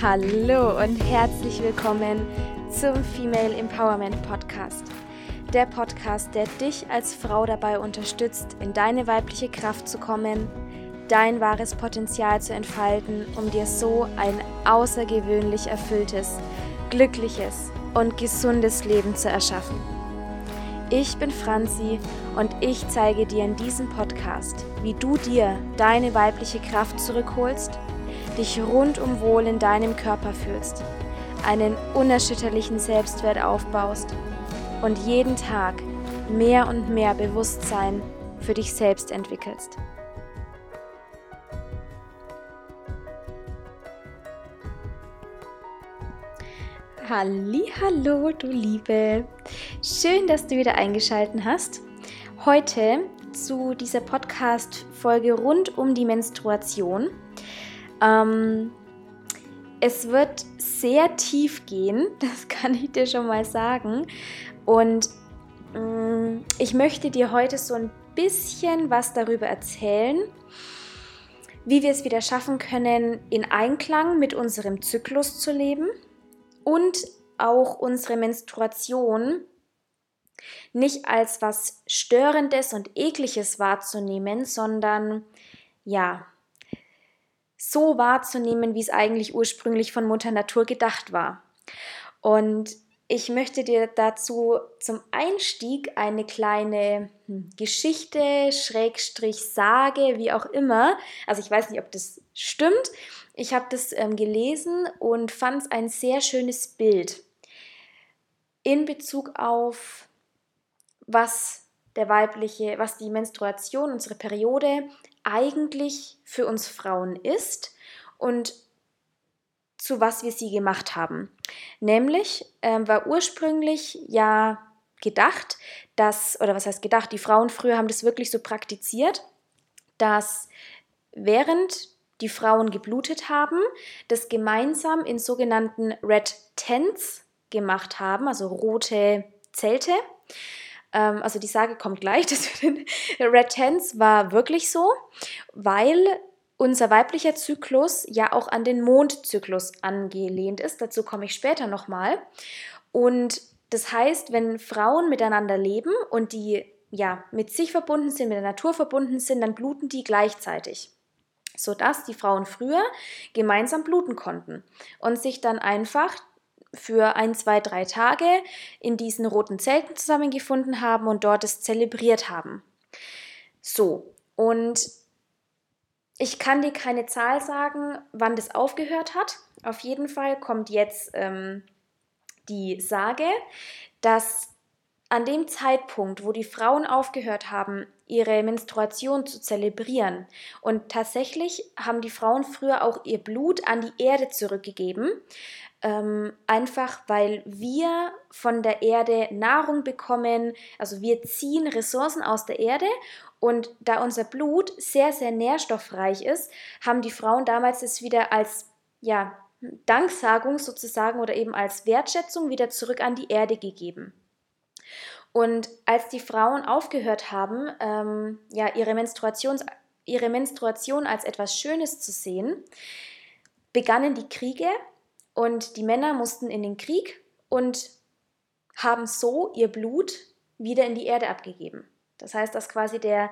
Hallo und herzlich willkommen zum Female Empowerment Podcast. Der Podcast, der dich als Frau dabei unterstützt, in deine weibliche Kraft zu kommen, dein wahres Potenzial zu entfalten, um dir so ein außergewöhnlich erfülltes, glückliches und gesundes Leben zu erschaffen. Ich bin Franzi und ich zeige dir in diesem Podcast, wie du dir deine weibliche Kraft zurückholst dich rundum wohl in deinem Körper fühlst, einen unerschütterlichen Selbstwert aufbaust und jeden Tag mehr und mehr Bewusstsein für dich selbst entwickelst. Hallo, du Liebe. Schön, dass du wieder eingeschaltet hast. Heute zu dieser Podcast Folge rund um die Menstruation. Ähm, es wird sehr tief gehen, das kann ich dir schon mal sagen. Und mh, mm, ich möchte dir heute so ein bisschen was darüber erzählen, wie wir es wieder schaffen können, in Einklang mit unserem Zyklus zu leben und auch unsere Menstruation nicht als was Störendes und Ekliges wahrzunehmen, sondern ja, so wahrzunehmen, wie es eigentlich ursprünglich von Mutter Natur gedacht war. Und ich möchte dir dazu zum Einstieg eine kleine hm, Geschichte, Schrägstrich, Sage, wie auch immer. Also ich weiß nicht, ob das stimmt. Ich habe das ähm, gelesen und fand es ein sehr schönes Bild in Bezug auf, was der weibliche, was die Menstruation, unsere Periode eigentlich für uns Frauen ist und zu was wir sie gemacht haben. Nämlich äh, war ursprünglich ja gedacht, dass, oder was heißt gedacht, die Frauen früher haben das wirklich so praktiziert, dass während die Frauen geblutet haben, das gemeinsam in sogenannten Red Tents gemacht haben, also rote Zelte. Ähm, also die Sage kommt gleich. Das Red Tents war wirklich so, weil unser weiblicher Zyklus ja auch an den Mondzyklus angelehnt ist. Dazu komme ich später nochmal. Und das heißt, wenn Frauen miteinander leben und die ja mit sich verbunden sind, mit der Natur verbunden sind, dann bluten die gleichzeitig sodass die Frauen früher gemeinsam bluten konnten und sich dann einfach für ein, zwei, drei Tage in diesen roten Zelten zusammengefunden haben und dort es zelebriert haben. So, und ich kann dir keine Zahl sagen, wann das aufgehört hat. Auf jeden Fall kommt jetzt ähm, die Sage, dass an dem Zeitpunkt, wo die Frauen aufgehört haben, ihre Menstruation zu zelebrieren, und tatsächlich haben die Frauen früher auch ihr Blut an die Erde zurückgegeben, ähm, einfach weil wir von der Erde Nahrung bekommen, also wir ziehen Ressourcen aus der Erde und da unser Blut sehr, sehr nährstoffreich ist, haben die Frauen damals es wieder als ja, Danksagung sozusagen oder eben als Wertschätzung wieder zurück an die Erde gegeben. Und als die Frauen aufgehört haben, ähm, ja, ihre, Menstruations, ihre Menstruation als etwas Schönes zu sehen, begannen die Kriege und die Männer mussten in den Krieg und haben so ihr Blut wieder in die Erde abgegeben. Das heißt, dass quasi der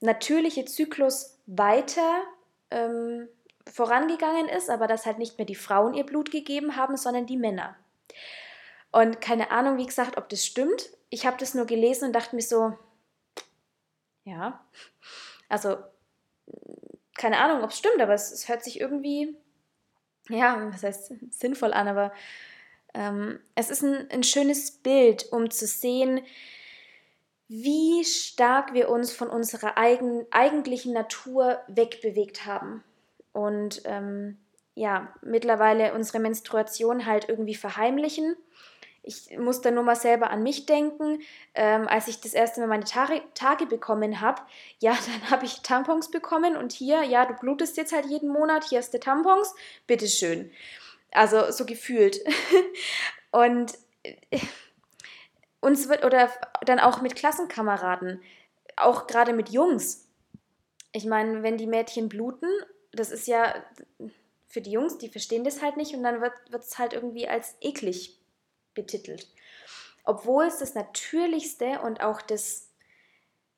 natürliche Zyklus weiter ähm, vorangegangen ist, aber dass halt nicht mehr die Frauen ihr Blut gegeben haben, sondern die Männer. Und keine Ahnung, wie gesagt, ob das stimmt. Ich habe das nur gelesen und dachte mir so, ja, also keine Ahnung, ob es stimmt, aber es, es hört sich irgendwie ja, was heißt sinnvoll an, aber ähm, es ist ein, ein schönes Bild, um zu sehen, wie stark wir uns von unserer eigen, eigentlichen Natur wegbewegt haben. Und ähm, ja, mittlerweile unsere Menstruation halt irgendwie verheimlichen. ich muss da nur mal selber an mich denken. Ähm, als ich das erste Mal meine Tage, Tage bekommen habe, ja, dann habe ich Tampons bekommen und hier, ja, du blutest jetzt halt jeden Monat, hier hast du Tampons, bitteschön. Also so gefühlt. und äh, uns wird, oder dann auch mit Klassenkameraden, auch gerade mit Jungs. Ich meine, wenn die Mädchen bluten, das ist ja für die Jungs, die verstehen das halt nicht und dann wird es halt irgendwie als eklig betitelt. Obwohl es das Natürlichste und auch das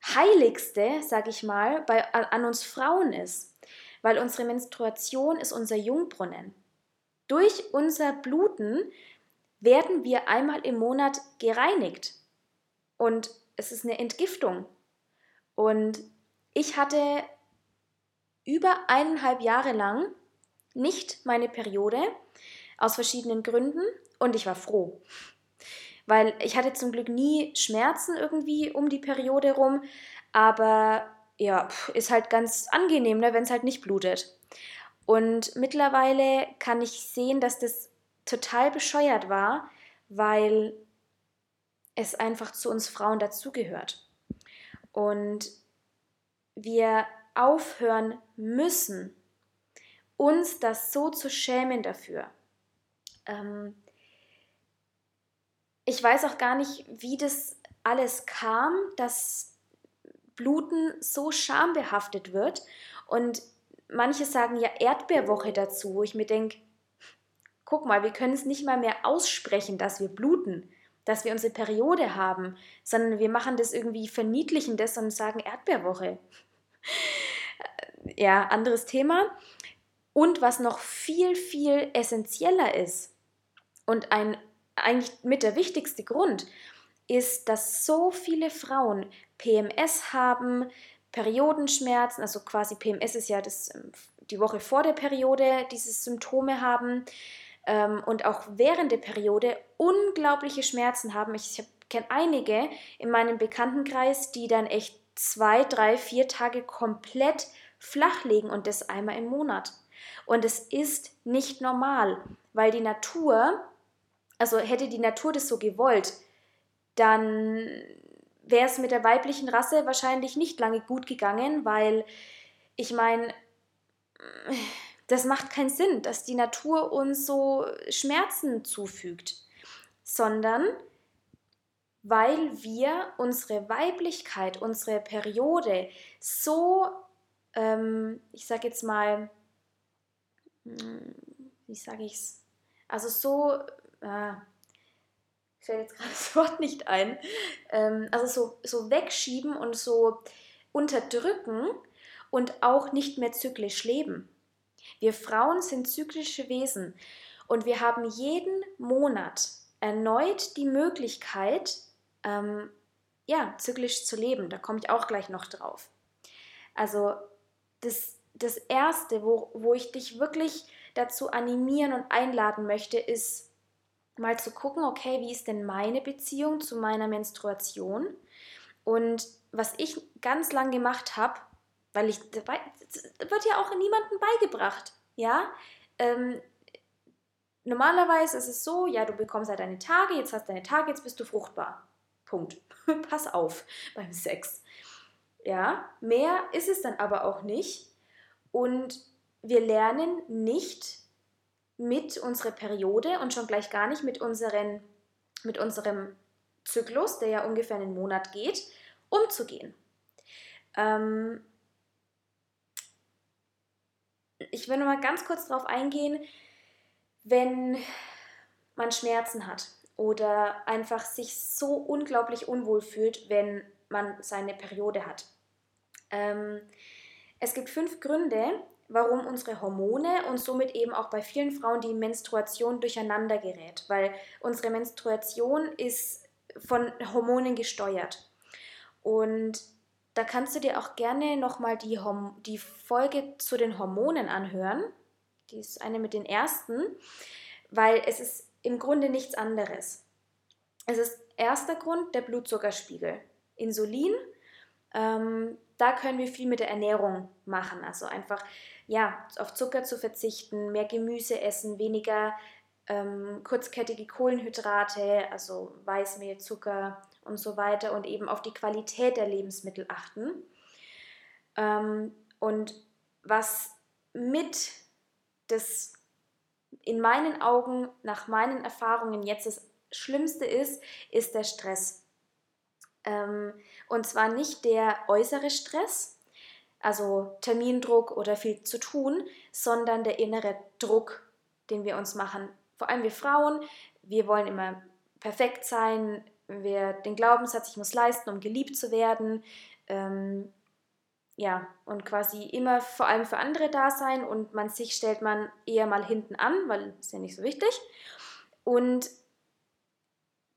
Heiligste, sag ich mal, bei, an uns Frauen ist. Weil unsere Menstruation ist unser Jungbrunnen. Durch unser Bluten werden wir einmal im Monat gereinigt. Und es ist eine Entgiftung. Und ich hatte über eineinhalb Jahre lang nicht meine Periode aus verschiedenen Gründen und ich war froh. Weil ich hatte zum Glück nie Schmerzen irgendwie um die Periode rum, aber ja, ist halt ganz angenehm, ne, wenn es halt nicht blutet. Und mittlerweile kann ich sehen, dass das total bescheuert war, weil es einfach zu uns Frauen dazugehört. Und wir aufhören müssen, uns das so zu schämen dafür. Ähm ich weiß auch gar nicht, wie das alles kam, dass Bluten so schambehaftet wird. Und manche sagen ja Erdbeerwoche dazu, wo ich mir denke, guck mal, wir können es nicht mal mehr aussprechen, dass wir bluten, dass wir unsere Periode haben, sondern wir machen das irgendwie, verniedlichen das und sagen Erdbeerwoche. ja, anderes Thema. Und was noch viel, viel essentieller ist und ein eigentlich mit der wichtigste Grund, ist, dass so viele Frauen PMS haben, Periodenschmerzen, also quasi PMS ist ja das, ähm, die Woche vor der Periode, diese Symptome haben ähm, und auch während der Periode unglaubliche Schmerzen haben. Ich, ich kenne einige in meinem Bekanntenkreis, die dann echt zwei, drei, vier Tage komplett flach legen und das einmal im Monat. Und es ist nicht normal, weil die Natur, also hätte die Natur das so gewollt, dann wäre es mit der weiblichen Rasse wahrscheinlich nicht lange gut gegangen, weil ich meine, das macht keinen Sinn, dass die Natur uns so Schmerzen zufügt, sondern weil wir unsere Weiblichkeit, unsere Periode so, ähm, ich sage jetzt mal, hm, wie sage ich es, also so, äh, fällt jetzt gerade das Wort nicht ein, ähm, also so, so wegschieben und so unterdrücken und auch nicht mehr zyklisch leben. Wir Frauen sind zyklische Wesen und wir haben jeden Monat erneut die Möglichkeit, ähm, ja, zyklisch zu leben. Da komme ich auch gleich noch drauf. Also das, das Erste, wo, wo ich dich wirklich dazu animieren und einladen möchte, ist mal zu gucken, okay, wie ist denn meine Beziehung zu meiner Menstruation? Und was ich ganz lang gemacht habe, weil ich, das wird ja auch niemandem beigebracht, ja. Ähm, normalerweise ist es so, ja, du bekommst halt deine Tage, jetzt hast deine Tage, jetzt bist du fruchtbar. Punkt. Pass auf beim Sex. Ja, mehr ist es dann aber auch nicht. Und wir lernen nicht mit unserer Periode und schon gleich gar nicht mit, unseren, mit unserem Zyklus, der ja ungefähr einen Monat geht, umzugehen. Ähm, ich will nur mal ganz kurz darauf eingehen, wenn man Schmerzen hat oder einfach sich so unglaublich unwohl fühlt, wenn man seine Periode hat. Ähm, es gibt fünf Gründe, warum unsere Hormone und somit eben auch bei vielen Frauen die Menstruation durcheinander gerät, weil unsere Menstruation ist von Hormonen gesteuert. Und da kannst du dir auch gerne nochmal die, die Folge zu den Hormonen anhören. Die ist eine mit den ersten, weil es ist im Grunde nichts anderes. Es ist erster Grund der Blutzuckerspiegel. Insulin, ähm, da können wir viel mit der Ernährung machen. Also einfach ja, auf Zucker zu verzichten, mehr Gemüse essen, weniger ähm, kurzkettige Kohlenhydrate, also Weißmehl, Zucker und so weiter und eben auf die Qualität der Lebensmittel achten. Ähm, und was mit das in meinen Augen, nach meinen Erfahrungen jetzt das Schlimmste ist, ist der Stress. Ähm, und zwar nicht der äußere Stress, also Termindruck oder viel zu tun, sondern der innere Druck, den wir uns machen. Vor allem wir Frauen, wir wollen immer perfekt sein, wir den Glaubenssatz, ich muss leisten, um geliebt zu werden. Ähm, ja, und quasi immer vor allem für andere da sein und man sich stellt man eher mal hinten an, weil ist ja nicht so wichtig. Und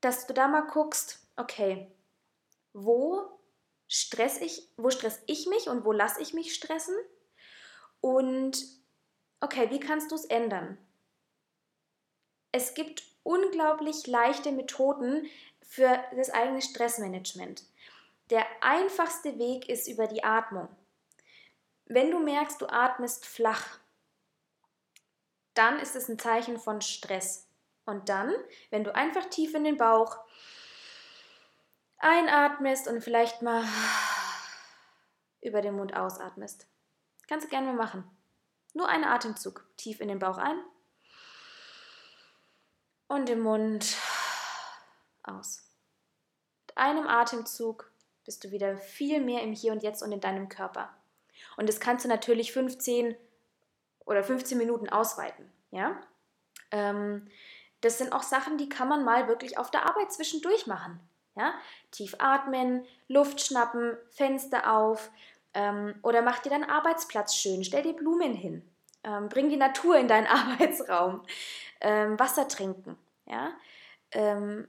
dass du da mal guckst, okay, wo stress ich, wo stress ich mich und wo lasse ich mich stressen? Und okay, wie kannst du es ändern? Es gibt unglaublich leichte Methoden für das eigene Stressmanagement. Der einfachste Weg ist über die Atmung. Wenn du merkst, du atmest flach, dann ist es ein Zeichen von Stress. Und dann, wenn du einfach tief in den Bauch einatmest und vielleicht mal über den Mund ausatmest. Kannst du gerne mal machen. Nur einen Atemzug. Tief in den Bauch ein und im Mund aus. Mit einem Atemzug bist du wieder viel mehr im Hier und Jetzt und in deinem Körper. Und das kannst du natürlich 15 oder 15 Minuten ausweiten. Ja? Ähm, das sind auch Sachen, die kann man mal wirklich auf der Arbeit zwischendurch machen. Ja? Tief atmen, Luft schnappen, Fenster auf ähm, oder mach dir deinen Arbeitsplatz schön, stell dir Blumen hin, ähm, bring die Natur in deinen Arbeitsraum, ähm, Wasser trinken. Ja? Ähm,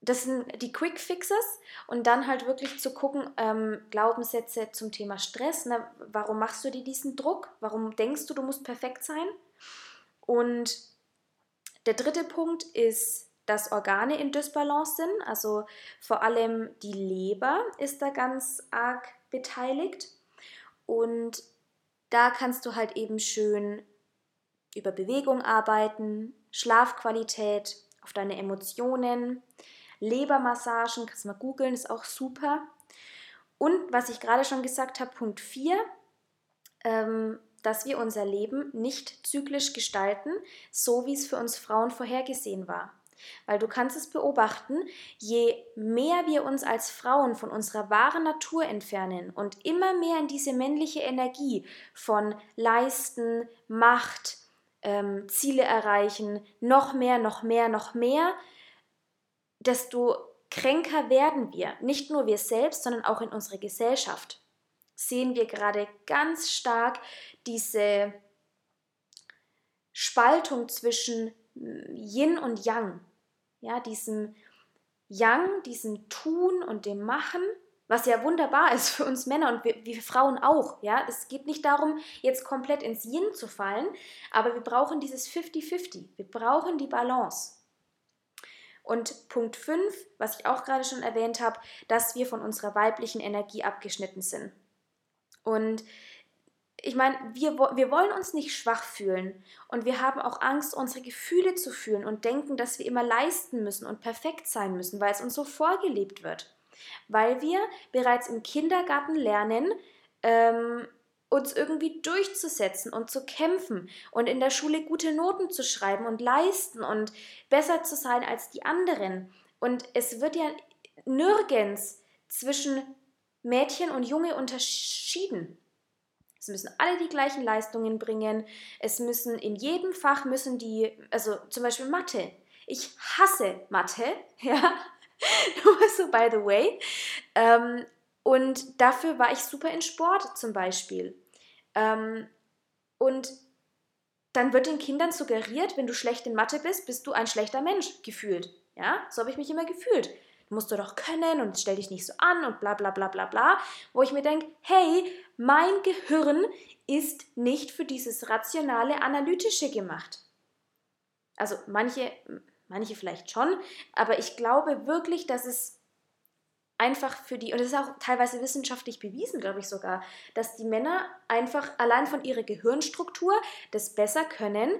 das sind die Quick Fixes und dann halt wirklich zu gucken, ähm, Glaubenssätze zum Thema Stress. Ne? Warum machst du dir diesen Druck? Warum denkst du, du musst perfekt sein? Und der dritte Punkt ist, dass Organe in Dysbalance sind. Also vor allem die Leber ist da ganz arg beteiligt. Und da kannst du halt eben schön über Bewegung arbeiten, Schlafqualität, auf deine Emotionen, Lebermassagen, kannst du mal googeln, ist auch super. Und was ich gerade schon gesagt habe, Punkt 4, ähm, dass wir unser Leben nicht zyklisch gestalten, so wie es für uns Frauen vorhergesehen war. Weil du kannst es beobachten, je mehr wir uns als Frauen von unserer wahren Natur entfernen und immer mehr in diese männliche Energie von Leisten, Macht, ähm, Ziele erreichen, noch mehr, noch mehr, noch mehr, desto kränker werden wir. Nicht nur wir selbst, sondern auch in unserer Gesellschaft sehen wir gerade ganz stark diese Spaltung zwischen Yin und Yang. Ja, diesem Yang, diesem Tun und dem Machen, was ja wunderbar ist für uns Männer und wir, wir Frauen auch. Ja, es geht nicht darum, jetzt komplett ins Yin zu fallen, aber wir brauchen dieses 50-50. Wir brauchen die Balance. Und Punkt 5, was ich auch gerade schon erwähnt habe, dass wir von unserer weiblichen Energie abgeschnitten sind. Und ich meine, wir, wir wollen uns nicht schwach fühlen und wir haben auch Angst, unsere Gefühle zu fühlen und denken, dass wir immer leisten müssen und perfekt sein müssen, weil es uns so vorgelebt wird. Weil wir bereits im Kindergarten lernen, ähm, uns irgendwie durchzusetzen und zu kämpfen und in der Schule gute Noten zu schreiben und leisten und besser zu sein als die anderen. Und es wird ja nirgends zwischen Mädchen und Junge unterschieden. Es müssen alle die gleichen Leistungen bringen. Es müssen in jedem Fach müssen die, also zum Beispiel Mathe. Ich hasse Mathe, ja. Nur so by the way. Ähm, und dafür war ich super in Sport zum Beispiel. Ähm, und dann wird den Kindern suggeriert, wenn du schlecht in Mathe bist, bist du ein schlechter Mensch gefühlt. Ja, so habe ich mich immer gefühlt. Musst du doch können und stell dich nicht so an und bla bla bla bla bla. Wo ich mir denke, hey, mein Gehirn ist nicht für dieses rationale, analytische gemacht. Also manche, manche vielleicht schon, aber ich glaube wirklich, dass es einfach für die, und das ist auch teilweise wissenschaftlich bewiesen, glaube ich sogar, dass die Männer einfach allein von ihrer Gehirnstruktur das besser können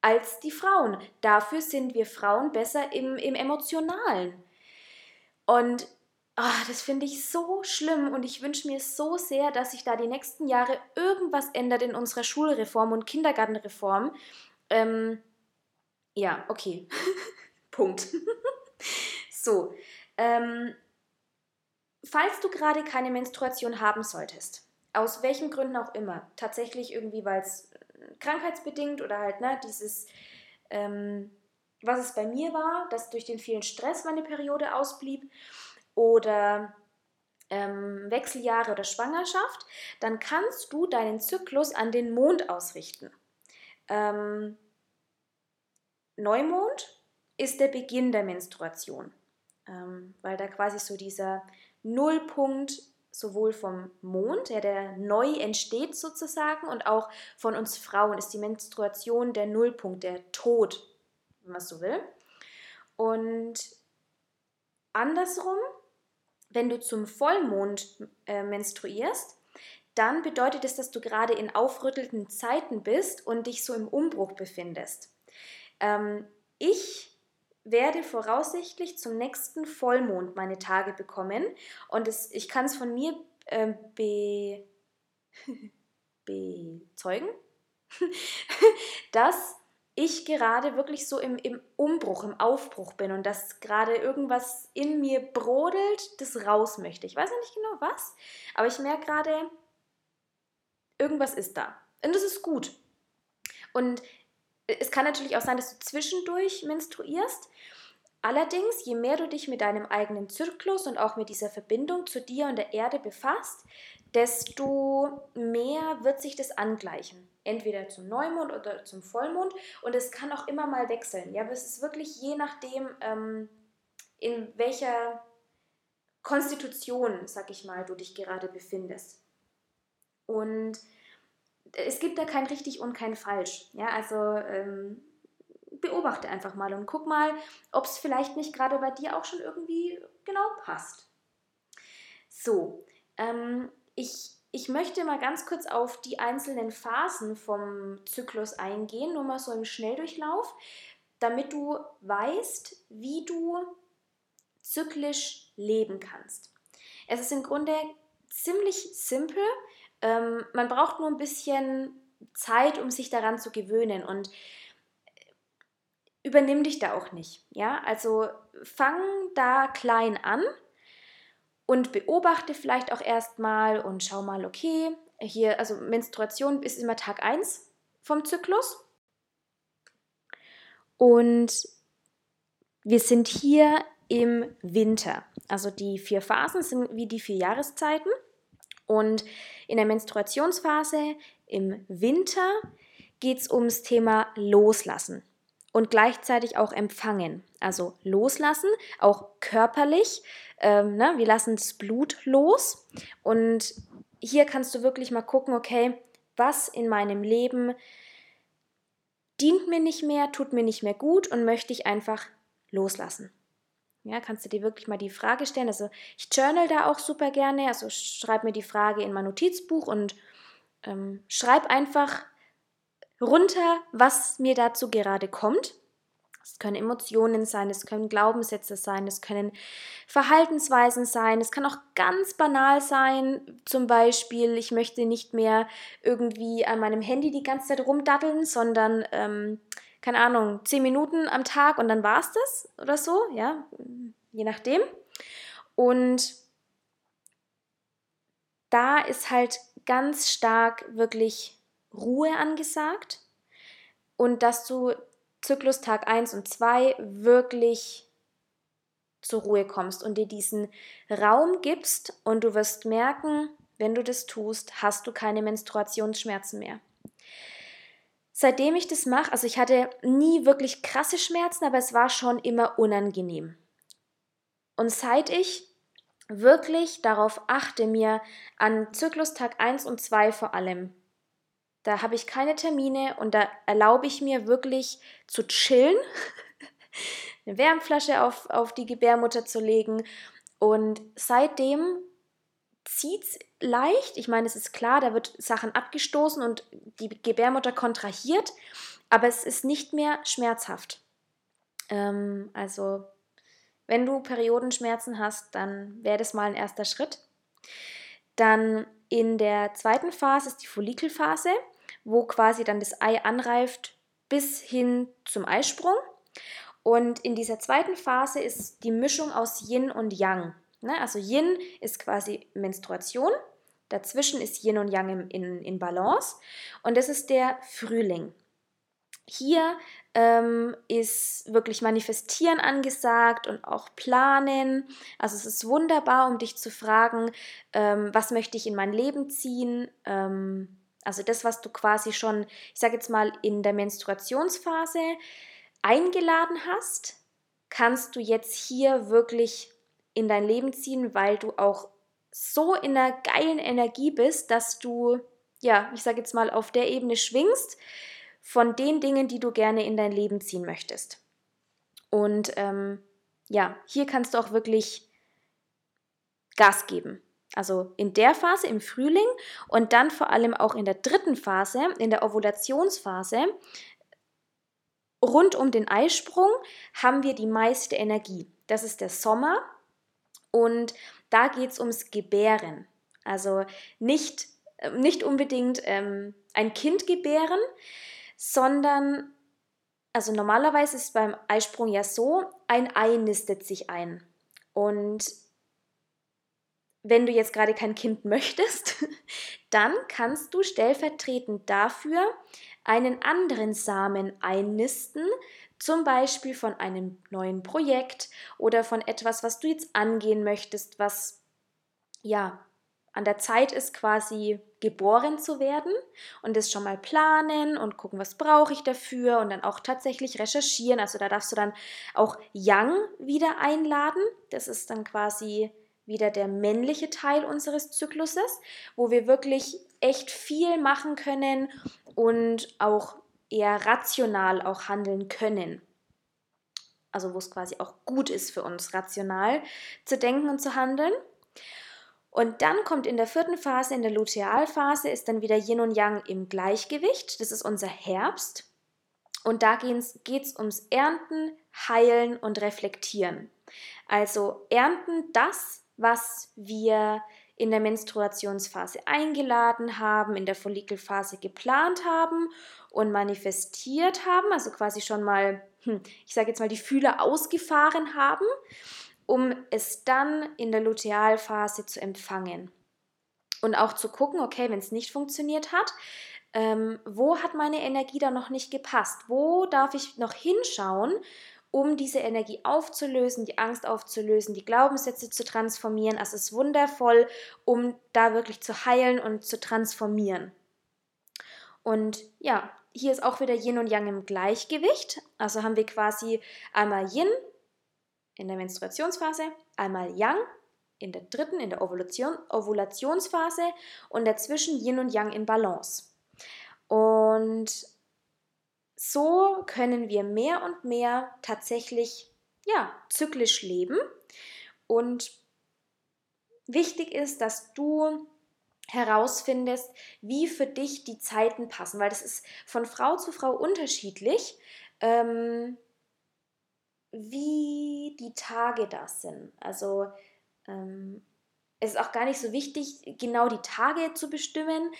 als die Frauen. Dafür sind wir Frauen besser im, im Emotionalen. Und oh, das finde ich so schlimm und ich wünsche mir so sehr, dass sich da die nächsten Jahre irgendwas ändert in unserer Schulreform und Kindergartenreform. Ähm, ja, okay. Punkt. so. Ähm, falls du gerade keine Menstruation haben solltest, aus welchen Gründen auch immer, tatsächlich irgendwie, weil es äh, krankheitsbedingt oder halt, ne, dieses, ähm, was es bei mir war, dass durch den vielen Stress meine Periode ausblieb oder ähm, Wechseljahre oder Schwangerschaft, dann kannst du deinen Zyklus an den Mond ausrichten. Ähm, Neumond ist der Beginn der Menstruation, ähm, weil da quasi so dieser Nullpunkt sowohl vom Mond, ja, der neu entsteht sozusagen, und auch von uns Frauen ist die Menstruation der Nullpunkt, der Tod, wenn man so will. Und andersrum, wenn du zum Vollmond äh, menstruierst, dann bedeutet es, dass du gerade in aufrüttelnden Zeiten bist und dich so im Umbruch befindest. Ähm, ich werde voraussichtlich zum nächsten Vollmond meine Tage bekommen und es, ich kann es von mir äh, be, bezeugen, dass ich gerade wirklich so im, im Umbruch, im Aufbruch bin und dass gerade irgendwas in mir brodelt, das raus möchte. Ich weiß ja nicht genau was, aber ich merke gerade, irgendwas ist da. Und das ist gut. Und es kann natürlich auch sein, dass du zwischendurch menstruierst. Allerdings, je mehr du dich mit deinem eigenen Zyklus und auch mit dieser Verbindung zu dir und der Erde befasst, desto mehr wird sich das angleichen. Entweder zum Neumond oder zum Vollmond. Und es kann auch immer mal wechseln. Ja, aber es ist wirklich je nachdem, ähm, in welcher Konstitution, sag ich mal, du dich gerade befindest. Und es gibt da kein richtig und kein falsch. Ja, also ähm, beobachte einfach mal und guck mal, ob es vielleicht nicht gerade bei dir auch schon irgendwie genau passt. So, ähm, ich, ich möchte mal ganz kurz auf die einzelnen Phasen vom Zyklus eingehen, nur mal so im Schnelldurchlauf, damit du weißt, wie du zyklisch leben kannst. Es ist im Grunde ziemlich simpel. Ähm, man braucht nur ein bisschen Zeit, um sich daran zu gewöhnen und übernimm dich da auch nicht. Ja, also fang da klein an und beobachte vielleicht auch erstmal und schau mal, okay, hier, also Menstruation ist immer Tag 1 vom Zyklus. Und wir sind hier im Winter. Also die vier Phasen sind wie die vier Jahreszeiten. Und in der Menstruationsphase im Winter geht es ums Thema Loslassen und gleichzeitig auch empfangen. Also loslassen, auch körperlich. Ähm, ne? Wir lassen das Blut los. Und hier kannst du wirklich mal gucken, okay, was in meinem Leben dient mir nicht mehr, tut mir nicht mehr gut und möchte ich einfach loslassen. Ja, kannst du dir wirklich mal die Frage stellen. Also ich journal da auch super gerne. Also schreib mir die Frage in mein Notizbuch und ähm, schreib einfach runter, was mir dazu gerade kommt. Es können Emotionen sein, es können Glaubenssätze sein, es können Verhaltensweisen sein, es kann auch ganz banal sein, zum Beispiel, ich möchte nicht mehr irgendwie an meinem Handy die ganze Zeit rumdaddeln, sondern ähm, keine Ahnung, zehn Minuten am Tag und dann war es das oder so, ja, je nachdem. Und da ist halt ganz stark wirklich Ruhe angesagt und dass du Zyklus Tag 1 und 2 wirklich zur Ruhe kommst und dir diesen Raum gibst und du wirst merken, wenn du das tust, hast du keine Menstruationsschmerzen mehr seitdem ich das mache, also ich hatte nie wirklich krasse Schmerzen, aber es war schon immer unangenehm. Und seit ich wirklich darauf achte, mir an Zyklustag 1 und 2 vor allem, da habe ich keine Termine und da erlaube ich mir wirklich zu chillen, eine Wärmflasche auf, auf die Gebärmutter zu legen. Und seitdem zieht es leicht. Ich meine, es ist klar, da wird Sachen abgestoßen und die Gebärmutter kontrahiert, aber es ist nicht mehr schmerzhaft. Ähm, also, wenn du Periodenschmerzen hast, dann wäre das mal ein erster Schritt. Dann in der zweiten Phase ist die Follikelphase, wo quasi dann das Ei anreift bis hin zum Eisprung. Und in dieser zweiten Phase ist die Mischung aus Yin und Yang. Ne? Also Yin ist quasi Menstruation, dazwischen ist Yin und Yang in, in, in Balance und das ist der Frühling. Hier ähm, ist wirklich Manifestieren angesagt und auch Planen. Also es ist wunderbar, um dich zu fragen, ähm, was möchte ich in mein Leben ziehen. Ähm, also das, was du quasi schon, ich sage jetzt mal, in der Menstruationsphase eingeladen hast, kannst du jetzt hier wirklich in dein Leben ziehen, weil du auch so in einer geilen Energie bist, dass du, ja, ich sage jetzt mal, auf der Ebene schwingst von den Dingen, die du gerne in dein Leben ziehen möchtest. Und ähm, ja, hier kannst du auch wirklich Gas geben. Also in der Phase im Frühling und dann vor allem auch in der dritten Phase, in der Ovulationsphase, rund um den Eisprung haben wir die meiste Energie. Das ist der Sommer und da geht es ums Gebären. Also nicht, äh, nicht unbedingt ähm, ein Kind gebären, sondern, also normalerweise ist beim Eisprung ja so, ein Ei nistet sich ein. Und wenn du jetzt gerade kein Kind möchtest, dann kannst du stellvertretend dafür einen anderen Samen einnisten, zum Beispiel von einem neuen Projekt oder von etwas, was du jetzt angehen möchtest, was ja an der Zeit ist, quasi geboren zu werden und das schon mal planen und gucken, was brauche ich dafür und dann auch tatsächlich recherchieren. Also da darfst du dann auch Yang wieder einladen. Das ist dann quasi wieder der männliche Teil unseres Zykluses, wo wir wirklich echt viel machen können und auch eher rational auch handeln können. Also wo es quasi auch gut ist für uns, rational zu denken und zu handeln. Und dann kommt in der vierten Phase, in der Lutealphase, ist dann wieder Yin und Yang im Gleichgewicht. Das ist unser Herbst. Und da geht es ums Ernten, Heilen und Reflektieren. Also ernten das, was wir in der Menstruationsphase eingeladen haben, in der Follikelphase geplant haben und manifestiert haben, also quasi schon mal, hm, ich sage jetzt mal, die Fühler ausgefahren haben, um es dann in der Lutealphase zu empfangen. Und auch zu gucken, okay, wenn es nicht funktioniert hat, ähm, wo hat meine Energie da noch nicht gepasst? Wo darf ich noch hinschauen um diese Energie aufzulösen, die Angst aufzulösen, die Glaubenssätze zu transformieren. Also es ist wundervoll, um da wirklich zu heilen und zu transformieren. Und ja, hier ist auch wieder Yin und Yang im Gleichgewicht. Also haben wir quasi einmal Yin in der Menstruationsphase, einmal Yang in der dritten, in der Ovulation, Ovulationsphase und dazwischen Yin und Yang in Balance. Und so können wir mehr und mehr tatsächlich ja, zyklisch leben. Und wichtig ist, dass du herausfindest, wie für dich die Zeiten passen, weil das ist von Frau zu Frau unterschiedlich, ähm, wie die Tage das sind. Also ähm, es ist auch gar nicht so wichtig, genau die Tage zu bestimmen,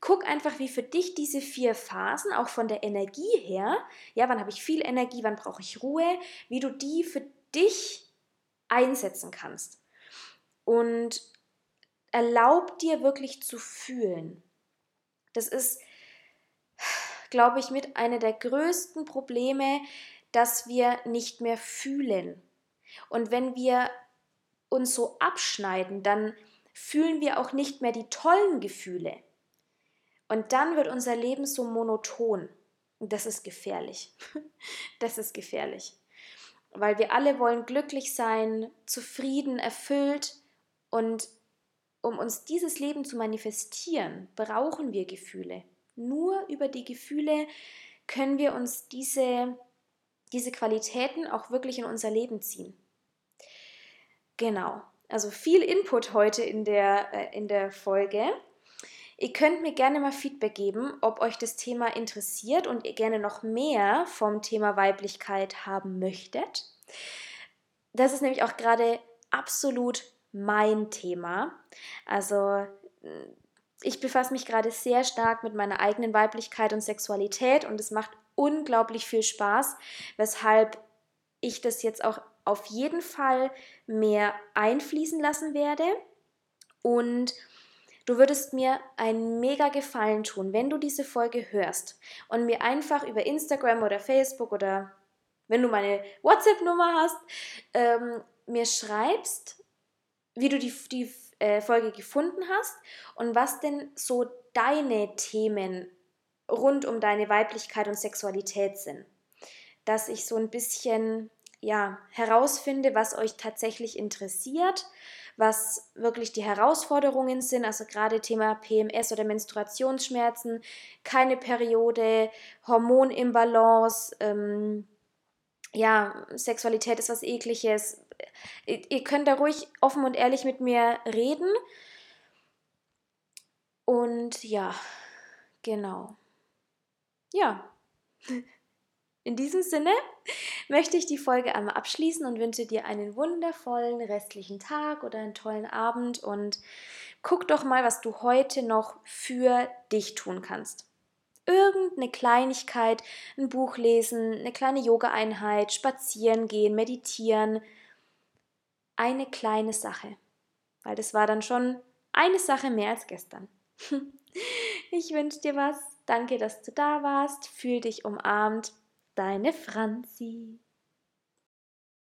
guck einfach, wie für dich diese vier Phasen, auch von der Energie her, ja, wann habe ich viel Energie, wann brauche ich Ruhe, wie du die für dich einsetzen kannst. Und erlaub dir wirklich zu fühlen. Das ist, glaube ich, mit einer der größten Probleme, dass wir nicht mehr fühlen. Und wenn wir uns so abschneiden, dann fühlen wir auch nicht mehr die tollen Gefühle. Und dann wird unser Leben so monoton. Das ist gefährlich. Das ist gefährlich. Weil wir alle wollen glücklich sein, zufrieden, erfüllt. Und um uns dieses Leben zu manifestieren, brauchen wir Gefühle. Nur über die Gefühle können wir uns diese, diese Qualitäten auch wirklich in unser Leben ziehen. Genau. also viel Input heute in der, äh, in der Folge. Ihr könnt mir gerne mal Feedback geben, ob euch das Thema interessiert und ihr gerne noch mehr vom Thema Weiblichkeit haben möchtet. Das ist nämlich auch gerade absolut mein Thema. Also ich befasse mich gerade sehr stark mit meiner eigenen Weiblichkeit und Sexualität und es macht unglaublich viel Spaß, weshalb ich das jetzt auch auf jeden Fall mehr einfließen lassen werde. Und du würdest mir einen mega Gefallen tun, wenn du diese Folge hörst und mir einfach über Instagram oder Facebook oder wenn du meine WhatsApp-Nummer hast, ähm, mir schreibst, wie du die, die äh, Folge gefunden hast und was denn so deine Themen rund um deine Weiblichkeit und Sexualität sind. Dass ich so ein bisschen ja, herausfinde, was euch tatsächlich interessiert, was wirklich die Herausforderungen sind, also gerade Thema PMS oder Menstruationsschmerzen, keine Periode, Hormonimbalance, ähm, ja, Sexualität ist was ekliges. Ihr könnt da ruhig offen und ehrlich mit mir reden. Und ja, genau. Ja. In diesem Sinne möchte ich die Folge einmal abschließen und wünsche dir einen wundervollen restlichen Tag oder einen tollen Abend und guck doch mal, was du heute noch für dich tun kannst. Irgendeine Kleinigkeit, ein Buch lesen, eine kleine Yoga-Einheit, spazieren gehen, meditieren. Eine kleine Sache. Weil das war dann schon eine Sache mehr als gestern. Ich wünsche dir was. Danke, dass du da warst. Fühl dich umarmt. Deine Franzi.